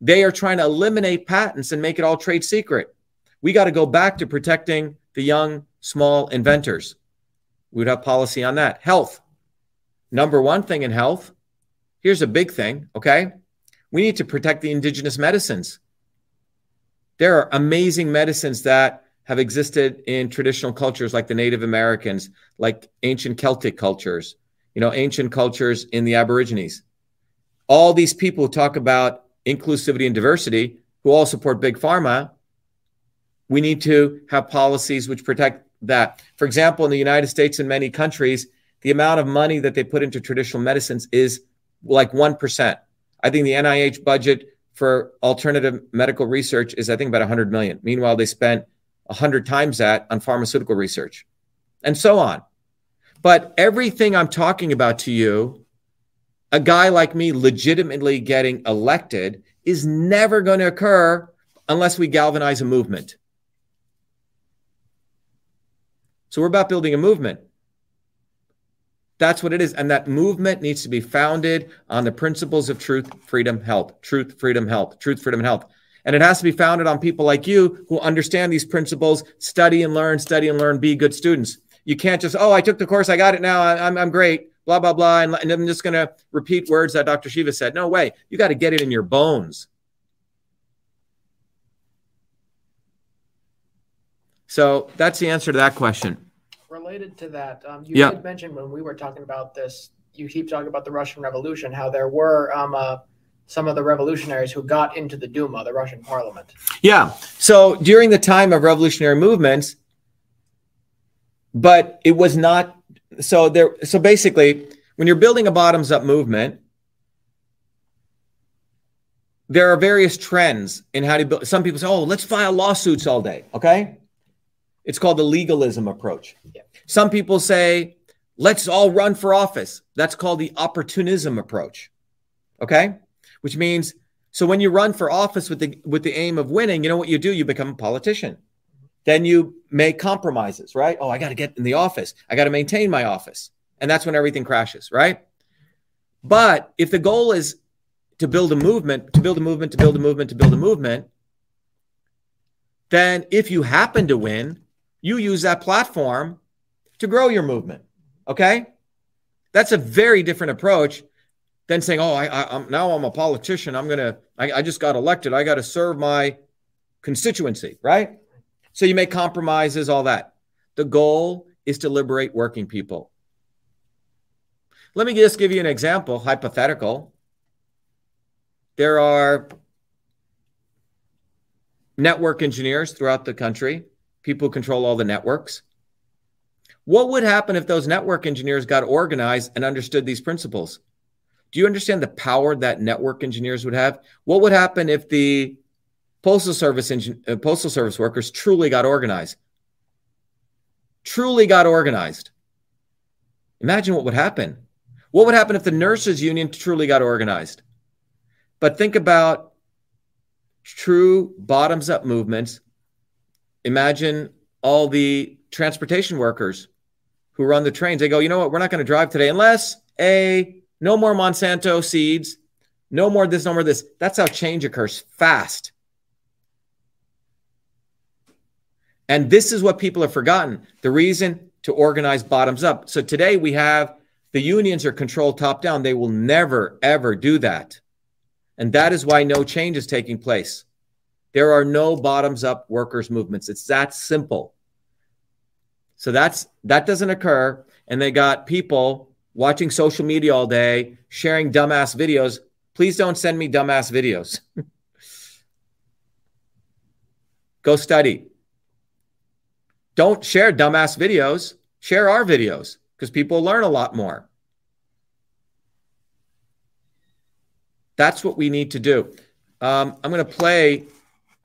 they are trying to eliminate patents and make it all trade secret. We got to go back to protecting the young, small inventors. We would have policy on that. Health. Number one thing in health. Here's a big thing, okay? We need to protect the indigenous medicines. There are amazing medicines that have existed in traditional cultures like the Native Americans, like ancient Celtic cultures, you know, ancient cultures in the Aborigines. All these people talk about inclusivity and diversity, who all support big pharma, we need to have policies which protect that. For example, in the United States and many countries, the amount of money that they put into traditional medicines is like 1%. I think the NIH budget for alternative medical research is, I think, about 100 million. Meanwhile, they spent 100 times that on pharmaceutical research and so on. But everything I'm talking about to you, a guy like me legitimately getting elected is never going to occur unless we galvanize a movement. So we're about building a movement. That's what it is. And that movement needs to be founded on the principles of truth, freedom, health, truth, freedom, health, truth, freedom, and health. And it has to be founded on people like you who understand these principles, study and learn, study and learn, be good students. You can't just, oh, I took the course, I got it now, I'm, I'm great, blah, blah, blah. And, and I'm just going to repeat words that Dr. Shiva said. No way. You got to get it in your bones. So that's the answer to that question related to that, um, you yeah. did mention when we were talking about this, you keep talking about the Russian Revolution, how there were um, uh, some of the revolutionaries who got into the Duma, the Russian parliament. Yeah. So during the time of revolutionary movements, but it was not so there. So basically, when you're building a bottoms up movement, there are various trends in how to build. Some people say, "Oh, let's file lawsuits all day." Okay, it's called the legalism approach. Yeah. Some people say, let's all run for office. That's called the opportunism approach. Okay? Which means so when you run for office with the with the aim of winning, you know what you do? You become a politician. Then you make compromises, right? Oh, I got to get in the office. I got to maintain my office. And that's when everything crashes, right? But if the goal is to build a movement, to build a movement, to build a movement, to build a movement, then if you happen to win, you use that platform to grow your movement. Okay. That's a very different approach than saying, oh, I, I, am now I'm a politician. I'm going to, I just got elected. I got to serve my constituency. Right. So you make compromises, all that. The goal is to liberate working people. Let me just give you an example, hypothetical. There are network engineers throughout the country people control all the networks. What would happen if those network engineers got organized and understood these principles? Do you understand the power that network engineers would have? What would happen if the postal service engin- uh, postal service workers truly got organized? Truly got organized. Imagine what would happen. What would happen if the nurses union truly got organized? But think about true bottoms up movements Imagine all the transportation workers who run the trains. They go, you know what? We're not going to drive today unless a no more Monsanto seeds, no more this, no more this. That's how change occurs fast. And this is what people have forgotten the reason to organize bottoms up. So today we have the unions are controlled top down. They will never, ever do that. And that is why no change is taking place. There are no bottoms up workers movements. It's that simple. So that's that doesn't occur and they got people watching social media all day, sharing dumbass videos. Please don't send me dumbass videos. Go study. Don't share dumbass videos. Share our videos because people learn a lot more. That's what we need to do. Um, I'm going to play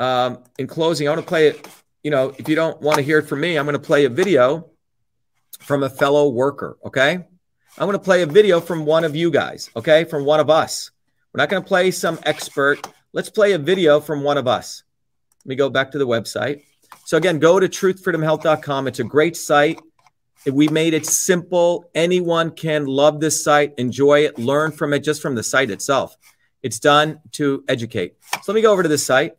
um, in closing, I want to play it. You know, if you don't want to hear it from me, I'm going to play a video from a fellow worker. Okay. I'm going to play a video from one of you guys. Okay. From one of us. We're not going to play some expert. Let's play a video from one of us. Let me go back to the website. So, again, go to truthfreedomhealth.com. It's a great site. We made it simple. Anyone can love this site, enjoy it, learn from it just from the site itself. It's done to educate. So, let me go over to this site.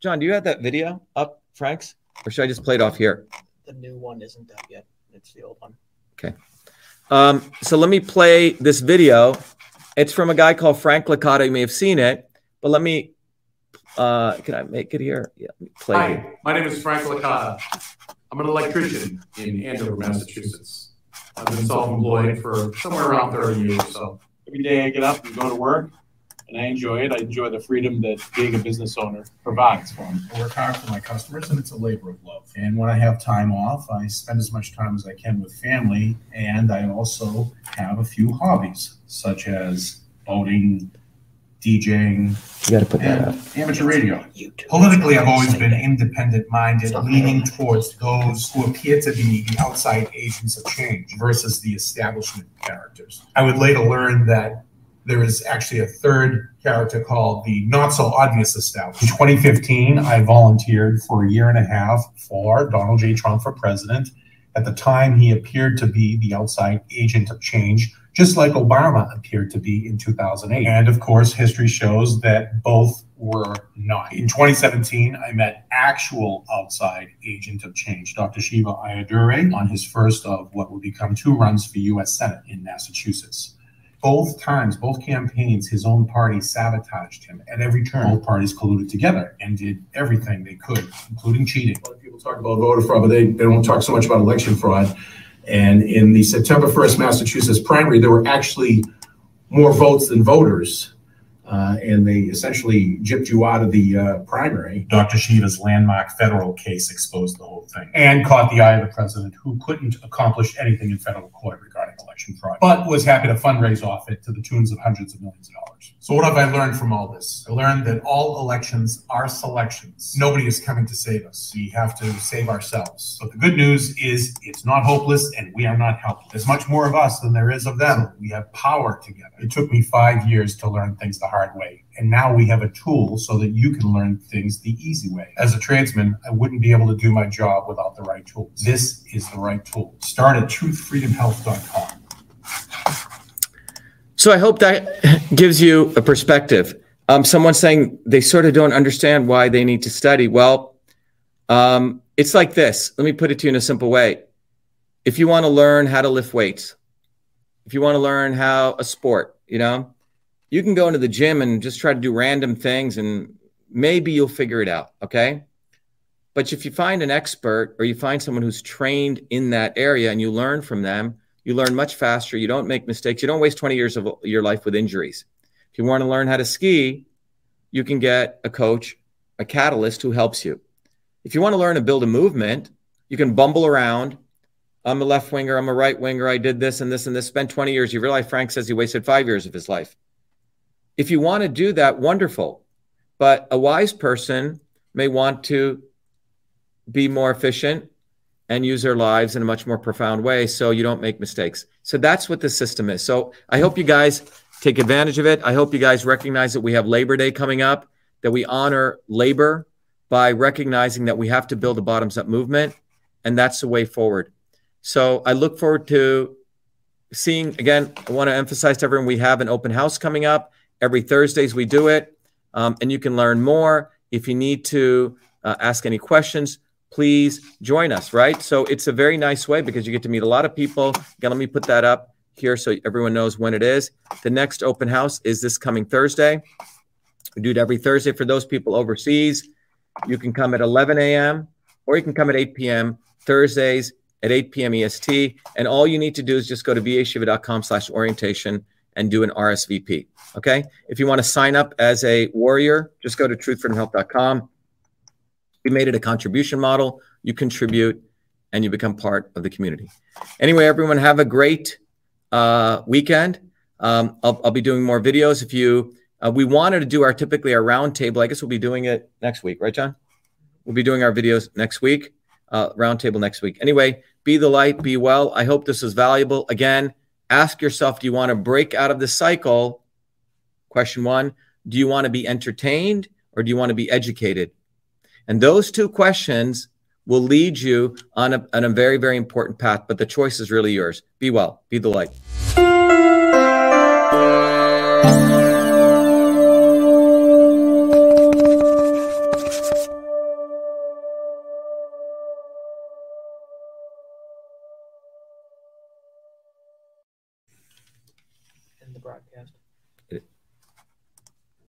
John, do you have that video up, Frank's? Or should I just play it off here? The new one isn't up yet. It's the old one. Okay. Um, so let me play this video. It's from a guy called Frank Licata. You may have seen it, but let me. Uh, can I make it here? Yeah, play. Hi, my name is Frank Licata. I'm an electrician in Andover, Massachusetts. I've been self-employed for somewhere around 30 years. So every day I get up and go to work, and I enjoy it. I enjoy the freedom that being a business owner provides for me. I work hard for my customers, and it's a labor of love. And when I have time off, I spend as much time as I can with family, and I also have a few hobbies, such as boating, DJing, You got to put that and up. amateur radio. Politically, I've always been independent minded, leaning towards those who appear to be the outside agents of change versus the establishment characters. I would later learn that there is actually a third character called the not so obvious establishment. In 2015, I volunteered for a year and a half for Donald J. Trump for president. At the time, he appeared to be the outside agent of change, just like Obama appeared to be in 2008. And of course, history shows that both were not. In 2017, I met actual outside agent of change, Dr. Shiva Ayyadurai, on his first of what would become two runs for U.S. Senate in Massachusetts. Both times, both campaigns, his own party sabotaged him at every turn. Both parties colluded together and did everything they could, including cheating. A lot of people talk about voter fraud, but they, they don't talk so much about election fraud. And in the September 1st Massachusetts primary, there were actually more votes than voters. Uh, and they essentially gypped you out of the uh, primary. Dr. Shiva's landmark federal case exposed the whole thing and caught the eye of the president, who couldn't accomplish anything in federal court regarding election fraud, but was happy to fundraise off it to the tunes of hundreds of millions of dollars. So, what have I learned from all this? I learned that all elections are selections. Nobody is coming to save us. We have to save ourselves. But the good news is it's not hopeless and we are not helpless. There's much more of us than there is of them. We have power together. It took me five years to learn things the hard way. And now we have a tool so that you can learn things the easy way. As a tradesman, I wouldn't be able to do my job without the right tools. This is the right tool. Start at truthfreedomhealth.com. So I hope that gives you a perspective. Um, someone saying they sort of don't understand why they need to study. Well, um, it's like this. Let me put it to you in a simple way. If you want to learn how to lift weights, if you want to learn how a sport, you know, you can go into the gym and just try to do random things and maybe you'll figure it out. Okay. But if you find an expert or you find someone who's trained in that area and you learn from them, you learn much faster. You don't make mistakes. You don't waste 20 years of your life with injuries. If you want to learn how to ski, you can get a coach, a catalyst who helps you. If you want to learn to build a movement, you can bumble around. I'm a left winger. I'm a right winger. I did this and this and this. Spent 20 years. You realize Frank says he wasted five years of his life. If you want to do that, wonderful. But a wise person may want to be more efficient and use their lives in a much more profound way so you don't make mistakes. So that's what the system is. So I hope you guys take advantage of it. I hope you guys recognize that we have Labor Day coming up, that we honor labor by recognizing that we have to build a bottoms up movement, and that's the way forward. So I look forward to seeing again. I want to emphasize to everyone we have an open house coming up every Thursdays. We do it, um, and you can learn more if you need to uh, ask any questions please join us, right? So it's a very nice way because you get to meet a lot of people. Again, let me put that up here so everyone knows when it is. The next open house is this coming Thursday. We do it every Thursday for those people overseas. You can come at 11 a.m. or you can come at 8 p.m. Thursdays at 8 p.m. EST. And all you need to do is just go to vashiva.com slash orientation and do an RSVP. Okay. If you want to sign up as a warrior, just go to truthfreedomhealth.com we made it a contribution model. You contribute and you become part of the community. Anyway, everyone, have a great uh, weekend. Um, I'll, I'll, be doing more videos. If you, uh, we wanted to do our typically our roundtable. I guess we'll be doing it next week, right, John? We'll be doing our videos next week, uh, roundtable next week. Anyway, be the light, be well. I hope this was valuable. Again, ask yourself: Do you want to break out of the cycle? Question one: Do you want to be entertained or do you want to be educated? And those two questions will lead you on a, on a very, very important path. But the choice is really yours. Be well, be the light.